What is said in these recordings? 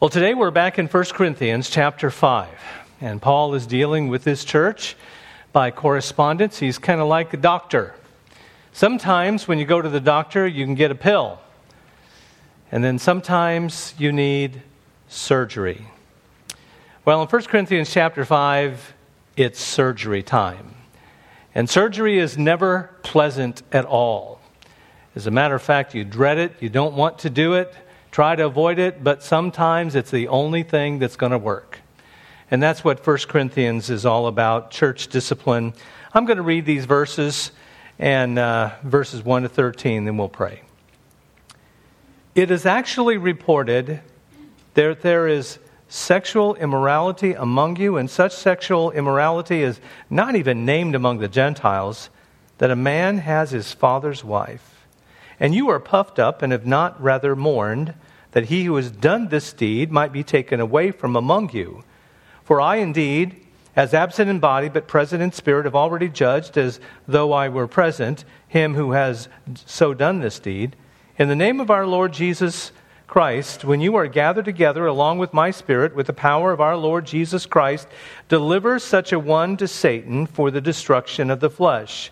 Well, today we're back in 1 Corinthians chapter 5, and Paul is dealing with this church by correspondence. He's kind of like a doctor. Sometimes when you go to the doctor, you can get a pill, and then sometimes you need surgery. Well, in 1 Corinthians chapter 5, it's surgery time. And surgery is never pleasant at all. As a matter of fact, you dread it, you don't want to do it try to avoid it, but sometimes it's the only thing that's going to work. And that's what 1 Corinthians is all about church discipline. I'm going to read these verses and uh, verses 1 to 13, then we'll pray. It is actually reported that there is sexual immorality among you, and such sexual immorality is not even named among the Gentiles, that a man has his father's wife. And you are puffed up and have not rather mourned that he who has done this deed might be taken away from among you. For I indeed, as absent in body but present in spirit, have already judged, as though I were present, him who has so done this deed. In the name of our Lord Jesus Christ, when you are gathered together along with my spirit, with the power of our Lord Jesus Christ, deliver such a one to Satan for the destruction of the flesh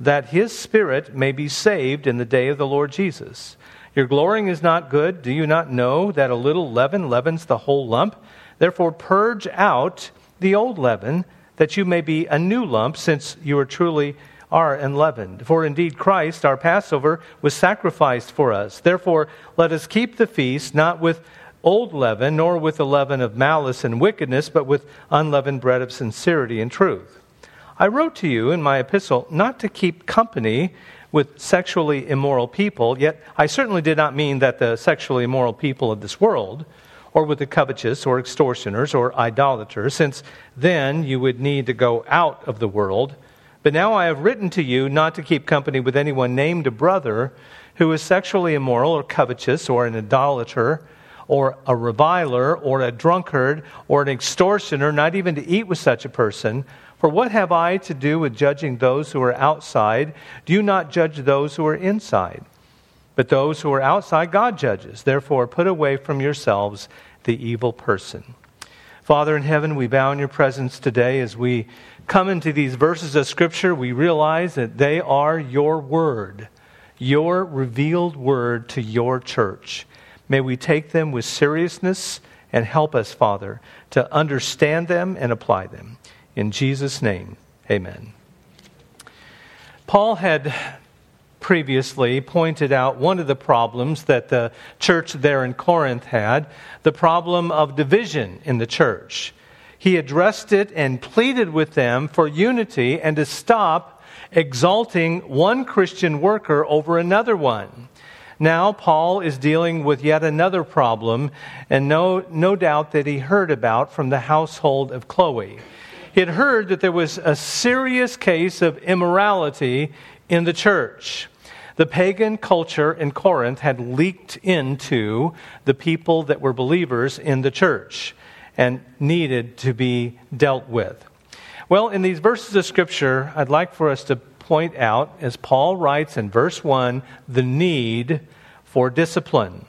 that his spirit may be saved in the day of the Lord Jesus. Your glorying is not good. Do you not know that a little leaven leavens the whole lump? Therefore, purge out the old leaven, that you may be a new lump, since you are truly are unleavened. For indeed Christ, our Passover, was sacrificed for us. Therefore, let us keep the feast not with old leaven, nor with the leaven of malice and wickedness, but with unleavened bread of sincerity and truth. I wrote to you in my epistle not to keep company with sexually immoral people, yet I certainly did not mean that the sexually immoral people of this world, or with the covetous, or extortioners, or idolaters, since then you would need to go out of the world. But now I have written to you not to keep company with anyone named a brother who is sexually immoral, or covetous, or an idolater, or a reviler, or a drunkard, or an extortioner, not even to eat with such a person. For what have I to do with judging those who are outside? Do you not judge those who are inside? But those who are outside, God judges. Therefore, put away from yourselves the evil person. Father in heaven, we bow in your presence today as we come into these verses of Scripture. We realize that they are your word, your revealed word to your church. May we take them with seriousness and help us, Father, to understand them and apply them. In Jesus' name, amen. Paul had previously pointed out one of the problems that the church there in Corinth had the problem of division in the church. He addressed it and pleaded with them for unity and to stop exalting one Christian worker over another one. Now, Paul is dealing with yet another problem, and no, no doubt that he heard about from the household of Chloe he had heard that there was a serious case of immorality in the church. The pagan culture in Corinth had leaked into the people that were believers in the church and needed to be dealt with. Well, in these verses of Scripture, I'd like for us to point out, as Paul writes in verse 1, the need for discipline.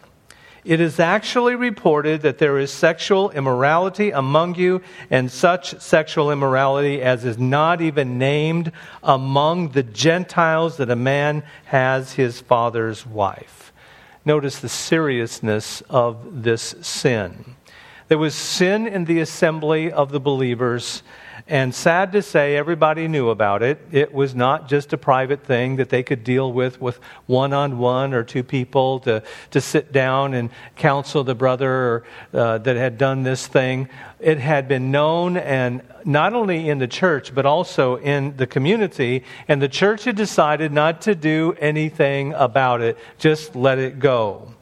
It is actually reported that there is sexual immorality among you, and such sexual immorality as is not even named among the Gentiles that a man has his father's wife. Notice the seriousness of this sin. There was sin in the assembly of the believers and sad to say, everybody knew about it. It was not just a private thing that they could deal with with one on one or two people to, to sit down and counsel the brother or, uh, that had done this thing. It had been known, and not only in the church, but also in the community. And the church had decided not to do anything about it, just let it go.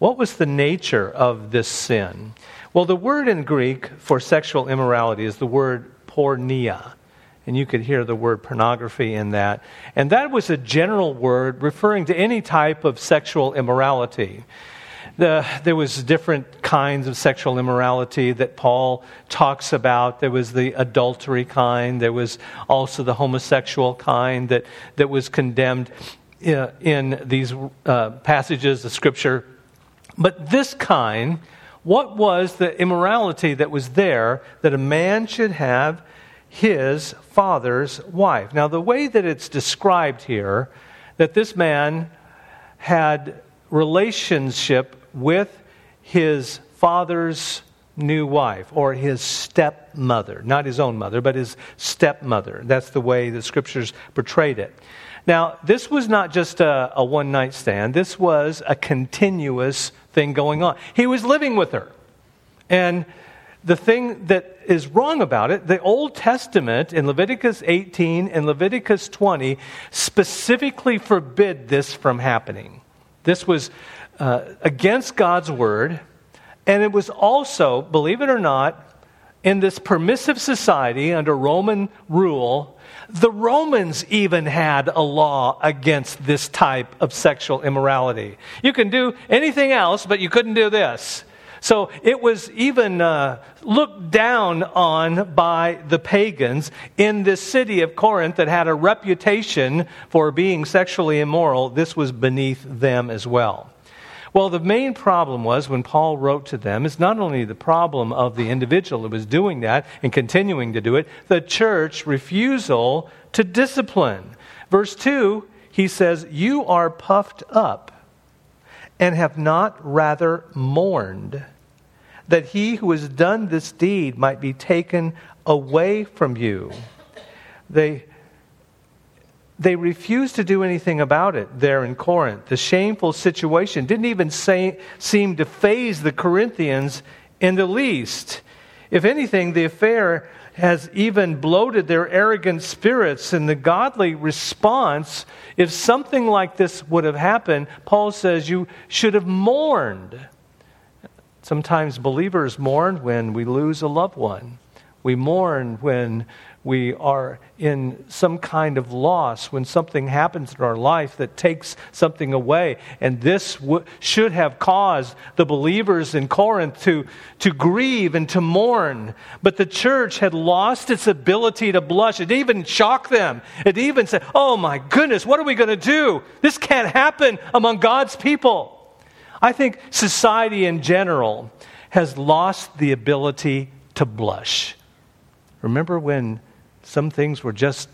What was the nature of this sin? Well, the word in Greek for sexual immorality is the word porneia. And you could hear the word pornography in that. And that was a general word referring to any type of sexual immorality. The, there was different kinds of sexual immorality that Paul talks about. There was the adultery kind. There was also the homosexual kind that, that was condemned in, uh, in these uh, passages of Scripture. But this kind What was the immorality that was there that a man should have his father's wife? Now, the way that it's described here, that this man had relationship with his father's new wife or his stepmother, not his own mother, but his stepmother. That's the way the scriptures portrayed it. Now, this was not just a, a one night stand, this was a continuous thing going on. He was living with her. And the thing that is wrong about it, the Old Testament in Leviticus 18 and Leviticus 20 specifically forbid this from happening. This was uh, against God's word, and it was also, believe it or not, in this permissive society under Roman rule, the Romans even had a law against this type of sexual immorality. You can do anything else, but you couldn't do this. So it was even uh, looked down on by the pagans in this city of Corinth that had a reputation for being sexually immoral. This was beneath them as well. Well, the main problem was when Paul wrote to them is not only the problem of the individual who was doing that and continuing to do it, the church refusal to discipline. Verse 2, he says, You are puffed up and have not rather mourned that he who has done this deed might be taken away from you. They they refused to do anything about it there in Corinth. The shameful situation didn't even say, seem to faze the Corinthians in the least. If anything, the affair has even bloated their arrogant spirits. And the godly response, if something like this would have happened, Paul says you should have mourned. Sometimes believers mourn when we lose a loved one. We mourn when we are in some kind of loss, when something happens in our life that takes something away. And this w- should have caused the believers in Corinth to, to grieve and to mourn. But the church had lost its ability to blush. It even shocked them. It even said, Oh my goodness, what are we going to do? This can't happen among God's people. I think society in general has lost the ability to blush. Remember when some things were just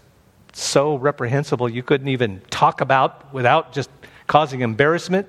so reprehensible you couldn't even talk about without just causing embarrassment.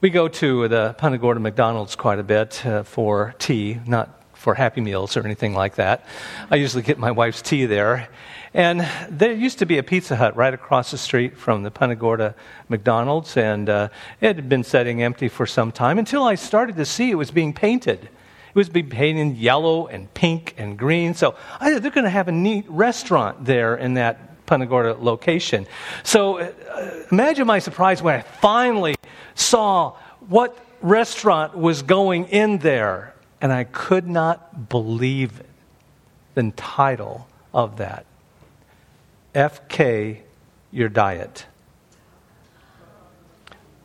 We go to the Punta Gorda McDonald's quite a bit uh, for tea, not for Happy Meals or anything like that. I usually get my wife's tea there. And there used to be a Pizza Hut right across the street from the Punta Gorda McDonald's, and uh, it had been sitting empty for some time until I started to see it was being painted. It was being painted yellow and pink and green. So I, they're going to have a neat restaurant there in that Punta Gorda location. So uh, imagine my surprise when I finally saw what restaurant was going in there, and I could not believe it. The title of that FK Your Diet.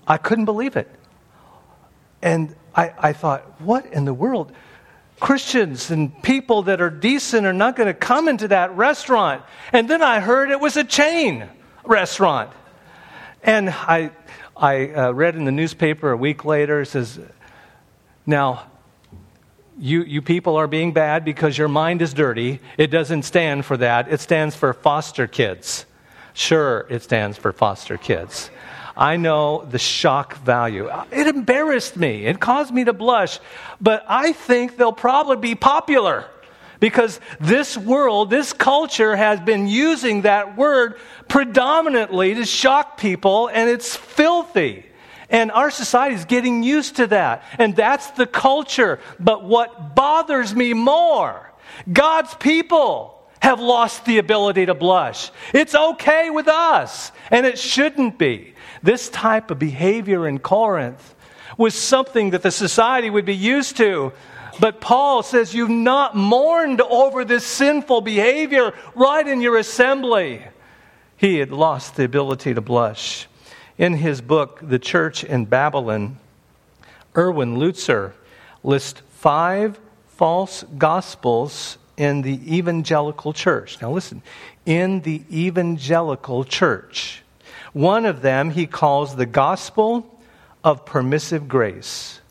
I couldn't believe it. And I, I thought, what in the world? Christians and people that are decent are not going to come into that restaurant. And then I heard it was a chain restaurant. And I, I uh, read in the newspaper a week later, it says, now, you, you people are being bad because your mind is dirty. It doesn't stand for that. It stands for foster kids. Sure, it stands for foster kids. I know the shock value. It embarrassed me. It caused me to blush. But I think they'll probably be popular because this world, this culture has been using that word predominantly to shock people, and it's filthy. And our society is getting used to that. And that's the culture. But what bothers me more, God's people have lost the ability to blush. It's okay with us, and it shouldn't be. This type of behavior in Corinth was something that the society would be used to. But Paul says, You've not mourned over this sinful behavior right in your assembly. He had lost the ability to blush. In his book, The Church in Babylon, Erwin Lutzer lists five false gospels in the evangelical church. Now, listen, in the evangelical church, one of them he calls the gospel of permissive grace.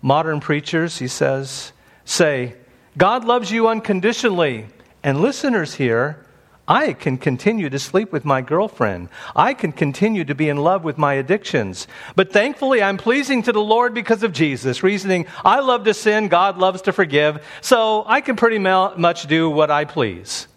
Modern preachers, he says, say, God loves you unconditionally. And listeners here, I can continue to sleep with my girlfriend. I can continue to be in love with my addictions. But thankfully, I'm pleasing to the Lord because of Jesus, reasoning, I love to sin, God loves to forgive, so I can pretty much do what I please.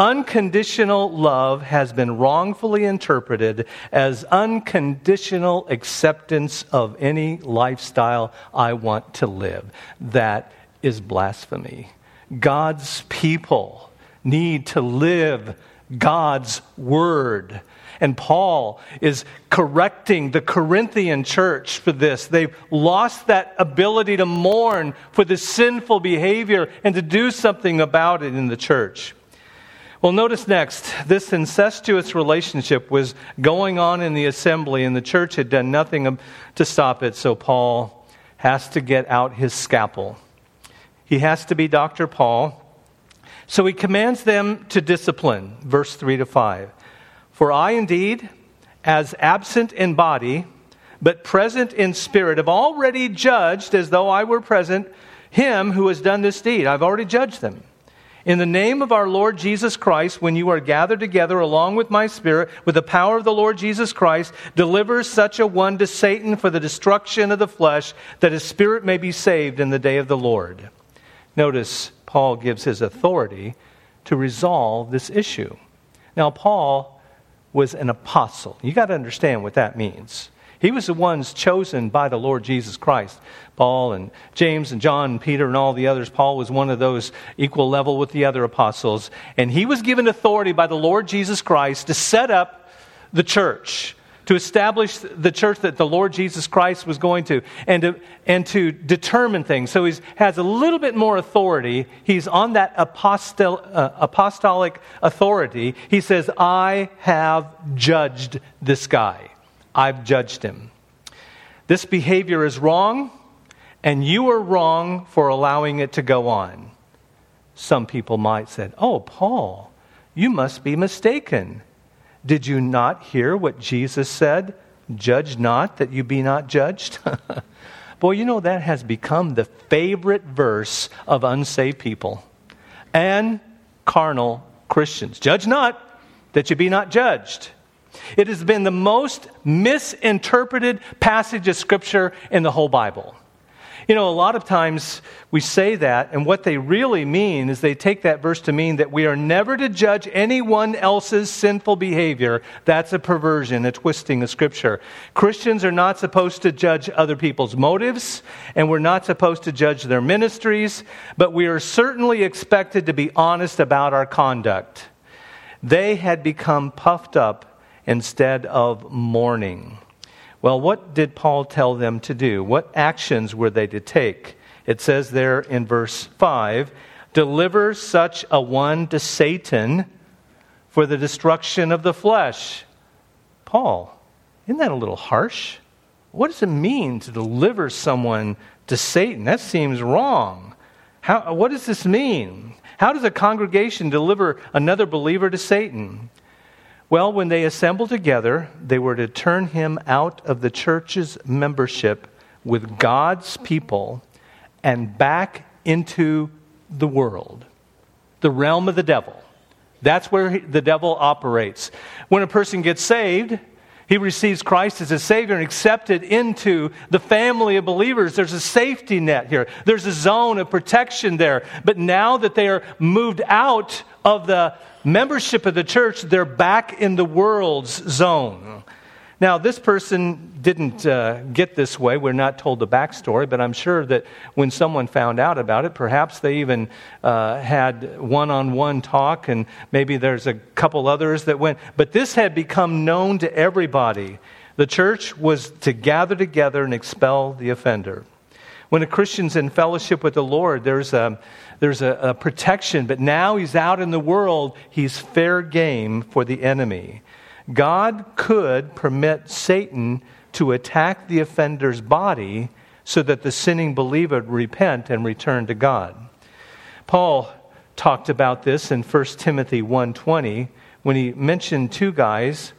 Unconditional love has been wrongfully interpreted as unconditional acceptance of any lifestyle I want to live. That is blasphemy. God's people need to live God's word. And Paul is correcting the Corinthian church for this. They've lost that ability to mourn for the sinful behavior and to do something about it in the church. Well, notice next, this incestuous relationship was going on in the assembly, and the church had done nothing to stop it, so Paul has to get out his scalpel. He has to be Dr. Paul. So he commands them to discipline, verse 3 to 5. For I indeed, as absent in body, but present in spirit, have already judged, as though I were present, him who has done this deed. I've already judged them. In the name of our Lord Jesus Christ, when you are gathered together along with my spirit, with the power of the Lord Jesus Christ, deliver such a one to Satan for the destruction of the flesh, that his spirit may be saved in the day of the Lord. Notice Paul gives his authority to resolve this issue. Now, Paul was an apostle. You got to understand what that means. He was the ones chosen by the Lord Jesus Christ. Paul and James and John and Peter and all the others. Paul was one of those equal level with the other apostles. And he was given authority by the Lord Jesus Christ to set up the church to establish the church that the Lord Jesus Christ was going to, and to, and to determine things. So he has a little bit more authority. He's on that apostol, uh, apostolic authority. He says, I have judged this guy. I've judged him. This behavior is wrong, and you are wrong for allowing it to go on. Some people might say, Oh, Paul, you must be mistaken. Did you not hear what Jesus said? Judge not that you be not judged. Boy, you know that has become the favorite verse of unsaved people and carnal Christians. Judge not that you be not judged. It has been the most misinterpreted passage of Scripture in the whole Bible. You know, a lot of times we say that, and what they really mean is they take that verse to mean that we are never to judge anyone else's sinful behavior. That's a perversion, a twisting of Scripture. Christians are not supposed to judge other people's motives, and we're not supposed to judge their ministries, but we are certainly expected to be honest about our conduct. They had become puffed up instead of mourning. Well, what did Paul tell them to do? What actions were they to take? It says there in verse 5 deliver such a one to Satan for the destruction of the flesh. Paul, isn't that a little harsh? What does it mean to deliver someone to Satan? That seems wrong. How, what does this mean? How does a congregation deliver another believer to Satan? Well, when they assembled together, they were to turn him out of the church's membership with God's people and back into the world, the realm of the devil. That's where the devil operates. When a person gets saved, he receives Christ as a Savior and accepted into the family of believers. There's a safety net here. There's a zone of protection there. But now that they are moved out of the membership of the church, they're back in the world's zone. Now, this person didn't uh, get this way. We're not told the backstory, but I'm sure that when someone found out about it, perhaps they even uh, had one on one talk, and maybe there's a couple others that went. But this had become known to everybody. The church was to gather together and expel the offender. When a Christian's in fellowship with the Lord, there's a, there's a, a protection, but now he's out in the world, he's fair game for the enemy. God could permit Satan to attack the offender's body so that the sinning believer would repent and return to God. Paul talked about this in 1 Timothy 1:20 when he mentioned two guys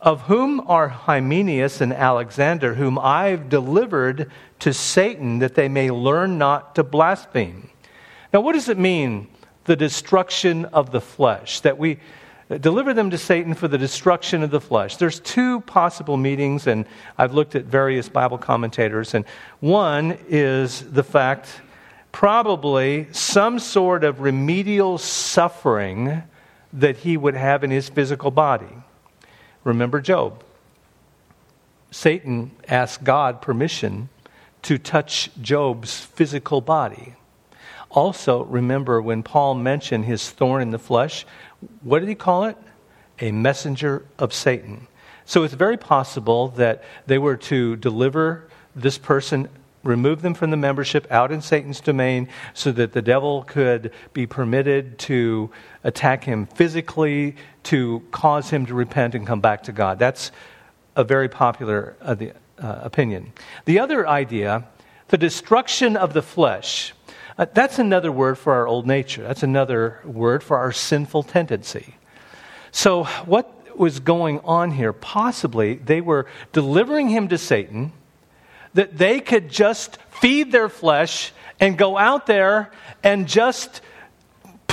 of whom are Hymenaeus and Alexander whom I've delivered to Satan that they may learn not to blaspheme. Now, what does it mean, the destruction of the flesh? That we deliver them to Satan for the destruction of the flesh. There's two possible meanings, and I've looked at various Bible commentators, and one is the fact probably some sort of remedial suffering that he would have in his physical body. Remember Job. Satan asked God permission to touch Job's physical body. Also, remember when Paul mentioned his thorn in the flesh, what did he call it? A messenger of Satan. So it's very possible that they were to deliver this person, remove them from the membership out in Satan's domain so that the devil could be permitted to attack him physically, to cause him to repent and come back to God. That's a very popular uh, uh, opinion. The other idea, the destruction of the flesh, uh, that's another word for our old nature. That's another word for our sinful tendency. So, what was going on here? Possibly they were delivering him to Satan, that they could just feed their flesh and go out there and just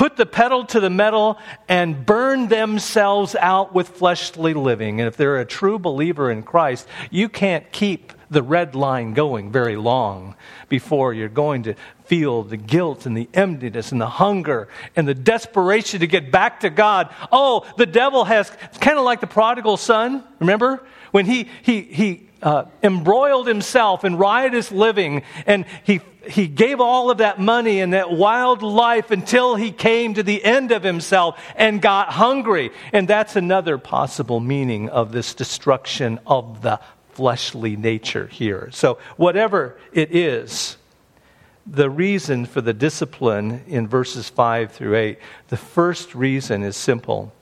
put the pedal to the metal and burn themselves out with fleshly living. And if they're a true believer in Christ, you can't keep the red line going very long before you're going to feel the guilt and the emptiness and the hunger and the desperation to get back to God. Oh, the devil has, it's kind of like the prodigal son, remember? When he, he, he uh, embroiled himself in riotous living and he he gave all of that money and that wild life until he came to the end of himself and got hungry. And that's another possible meaning of this destruction of the fleshly nature here. So, whatever it is, the reason for the discipline in verses 5 through 8, the first reason is simple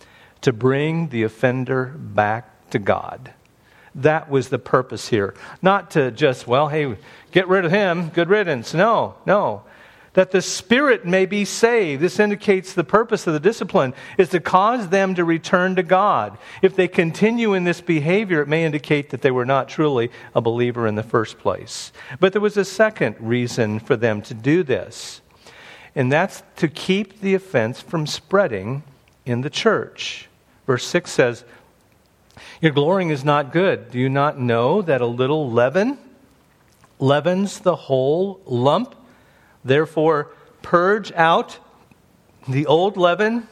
to bring the offender back to God. That was the purpose here. Not to just, well, hey, get rid of him, good riddance. No, no that the spirit may be saved. This indicates the purpose of the discipline is to cause them to return to God. If they continue in this behavior, it may indicate that they were not truly a believer in the first place. But there was a second reason for them to do this, and that's to keep the offense from spreading in the church. Verse 6 says, Your glorying is not good. Do you not know that a little leaven leavens the whole lump? Therefore, purge out the old leaven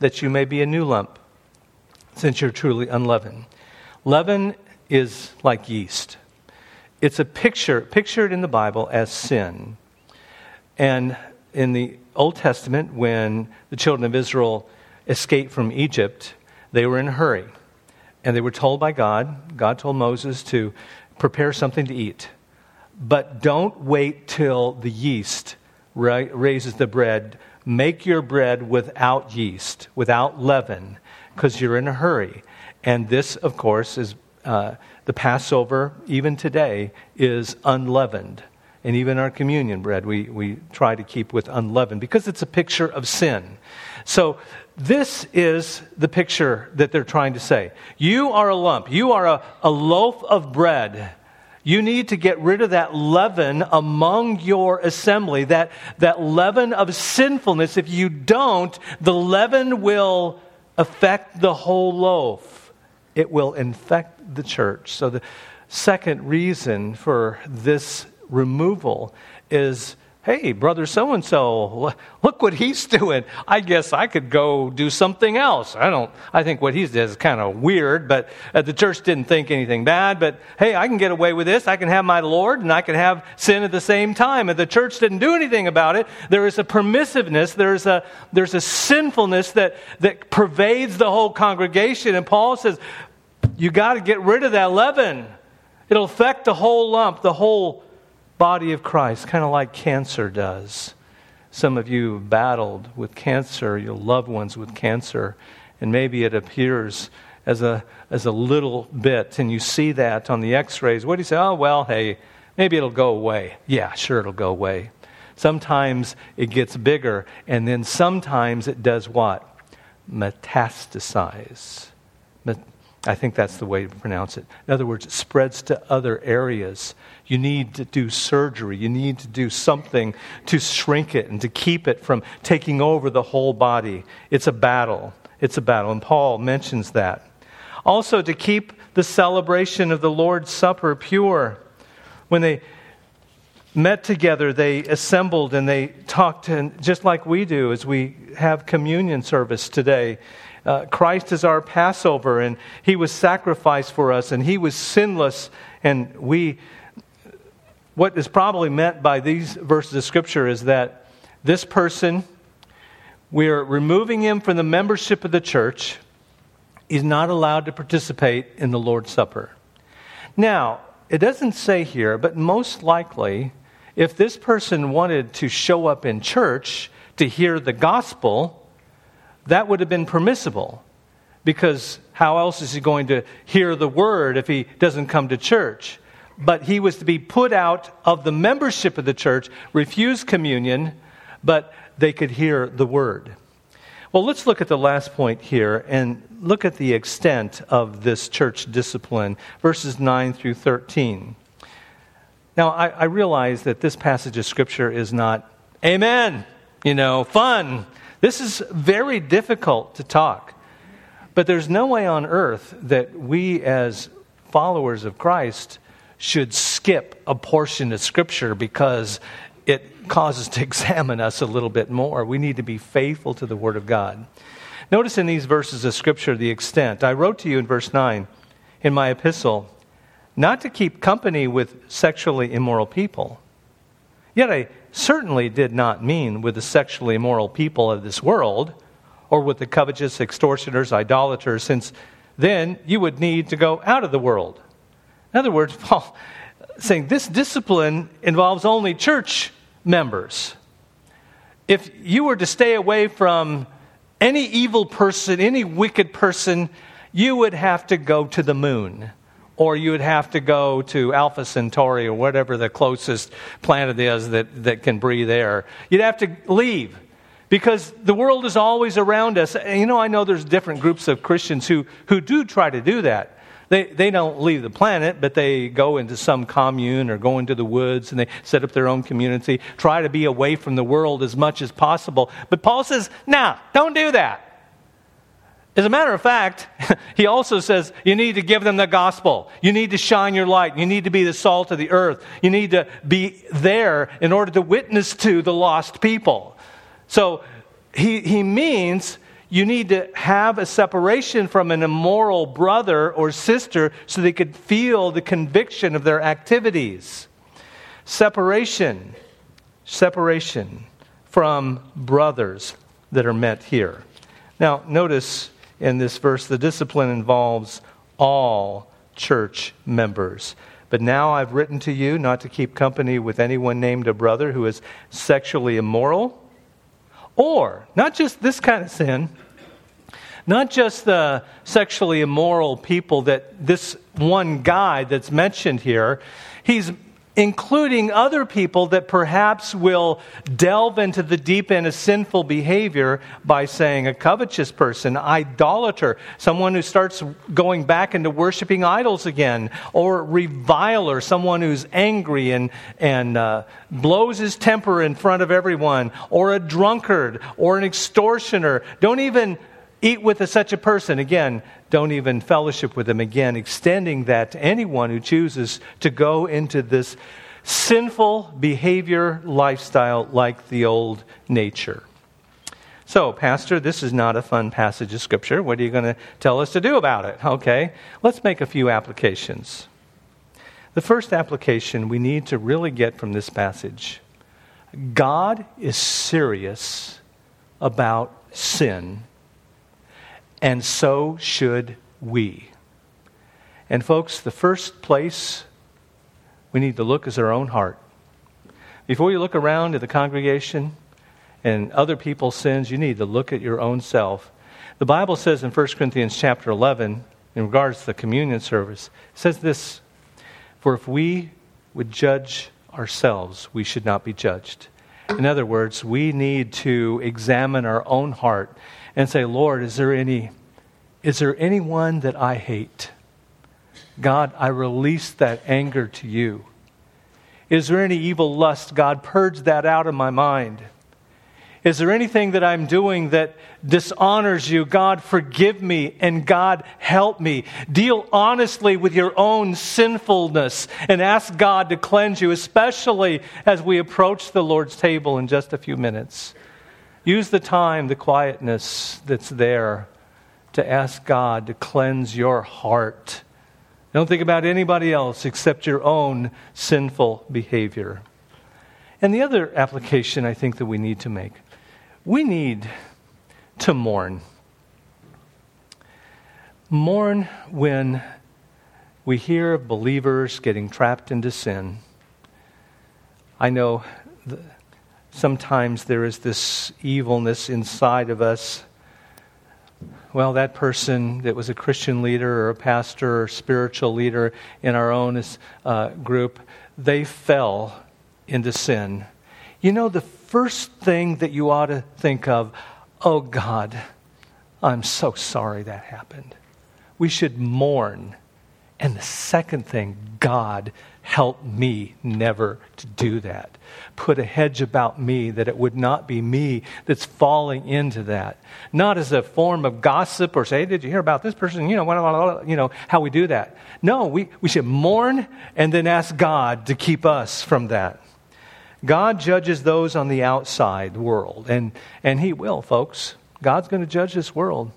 that you may be a new lump, since you're truly unleavened. Leaven is like yeast. It's a picture, pictured in the Bible as sin. And in the Old Testament, when the children of Israel escaped from Egypt, they were in a hurry. And they were told by God, God told Moses to prepare something to eat. But don't wait till the yeast ra- raises the bread. Make your bread without yeast, without leaven, because you're in a hurry. And this, of course, is uh, the Passover, even today, is unleavened. And even our communion bread, we, we try to keep with unleavened because it's a picture of sin. So, this is the picture that they're trying to say. You are a lump, you are a, a loaf of bread you need to get rid of that leaven among your assembly, that, that leaven of sinfulness. If you don't, the leaven will affect the whole loaf, it will infect the church. So, the second reason for this removal is hey, brother so and so, look what he's doing. I guess I could go do something else. I don't, I think what he's doing is kind of weird, but uh, the church didn't think anything bad. But hey, I can get away with this. I can have my Lord and I can have sin at the same time. And the church didn't do anything about it. There is a permissiveness, there's a, there's a sinfulness that, that pervades the whole congregation. And Paul says, you got to get rid of that leaven. It'll affect the whole lump, the whole body of Christ, kind of like cancer does. Some of you battled with cancer, your loved ones with cancer, and maybe it appears as a, as a little bit, and you see that on the x rays. What do you say? Oh, well, hey, maybe it'll go away. Yeah, sure, it'll go away. Sometimes it gets bigger, and then sometimes it does what? Metastasize. I think that's the way to pronounce it. In other words, it spreads to other areas. You need to do surgery. You need to do something to shrink it and to keep it from taking over the whole body. It's a battle. It's a battle. And Paul mentions that. Also, to keep the celebration of the Lord's Supper pure. When they met together, they assembled and they talked, and just like we do as we have communion service today. Uh, Christ is our Passover, and He was sacrificed for us, and He was sinless, and we. What is probably meant by these verses of Scripture is that this person, we are removing him from the membership of the church. He's not allowed to participate in the Lord's Supper. Now, it doesn't say here, but most likely, if this person wanted to show up in church to hear the gospel, that would have been permissible. Because how else is he going to hear the word if he doesn't come to church? But he was to be put out of the membership of the church, refuse communion, but they could hear the word. Well, let's look at the last point here and look at the extent of this church discipline, verses 9 through 13. Now, I, I realize that this passage of Scripture is not, amen, you know, fun. This is very difficult to talk. But there's no way on earth that we, as followers of Christ, should skip a portion of Scripture because it causes to examine us a little bit more. We need to be faithful to the Word of God. Notice in these verses of Scripture the extent. I wrote to you in verse 9 in my epistle not to keep company with sexually immoral people. Yet I certainly did not mean with the sexually immoral people of this world, or with the covetous, extortioners, idolaters, since then you would need to go out of the world. In other words, Paul saying this discipline involves only church members. If you were to stay away from any evil person, any wicked person, you would have to go to the moon or you would have to go to Alpha Centauri or whatever the closest planet is that, that can breathe air. You'd have to leave because the world is always around us. And you know, I know there's different groups of Christians who, who do try to do that. They, they don't leave the planet, but they go into some commune or go into the woods and they set up their own community, try to be away from the world as much as possible. But Paul says, nah, don't do that. As a matter of fact, he also says you need to give them the gospel. You need to shine your light. You need to be the salt of the earth. You need to be there in order to witness to the lost people. So he, he means you need to have a separation from an immoral brother or sister so they could feel the conviction of their activities. Separation. Separation from brothers that are met here. Now, notice in this verse, the discipline involves all church members. But now I've written to you not to keep company with anyone named a brother who is sexually immoral, or not just this kind of sin, not just the sexually immoral people that this one guy that's mentioned here, he's including other people that perhaps will delve into the deep end of sinful behavior by saying a covetous person, idolater, someone who starts going back into worshiping idols again, or reviler, someone who's angry and, and uh, blows his temper in front of everyone, or a drunkard, or an extortioner. Don't even eat with a, such a person. Again, don't even fellowship with them. Again, extending that to anyone who chooses to go into this sinful behavior lifestyle like the old nature. So, Pastor, this is not a fun passage of Scripture. What are you going to tell us to do about it? Okay, let's make a few applications. The first application we need to really get from this passage God is serious about sin and so should we. And, folks, the first place we need to look is our own heart. Before you look around at the congregation and other people's sins, you need to look at your own self. The Bible says in 1 Corinthians chapter 11, in regards to the communion service, it says this For if we would judge ourselves, we should not be judged. In other words, we need to examine our own heart and say, Lord, is there any Is there anyone that I hate? God, I release that anger to you. Is there any evil lust? God, purge that out of my mind. Is there anything that I'm doing that dishonors you? God, forgive me and God, help me. Deal honestly with your own sinfulness and ask God to cleanse you, especially as we approach the Lord's table in just a few minutes. Use the time, the quietness that's there to ask God to cleanse your heart. Don't think about anybody else except your own sinful behavior. And the other application I think that we need to make we need to mourn. Mourn when we hear of believers getting trapped into sin. I know sometimes there is this evilness inside of us. Well, that person that was a Christian leader or a pastor or spiritual leader in our own uh, group, they fell into sin. You know, the first thing that you ought to think of, oh God, I'm so sorry that happened. We should mourn. And the second thing, God, help me never to do that. Put a hedge about me that it would not be me that's falling into that. Not as a form of gossip or say, hey, did you hear about this person? You know, you know how we do that. No, we, we should mourn and then ask God to keep us from that. God judges those on the outside world, and, and He will, folks. God's going to judge this world.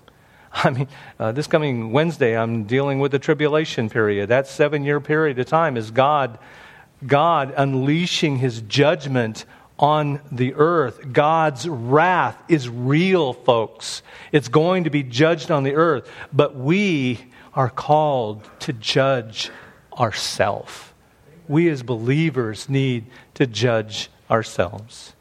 I mean, uh, this coming Wednesday, I'm dealing with the tribulation period. That seven year period of time is God, God unleashing His judgment on the earth. God's wrath is real, folks. It's going to be judged on the earth, but we are called to judge ourselves we as believers need to judge ourselves.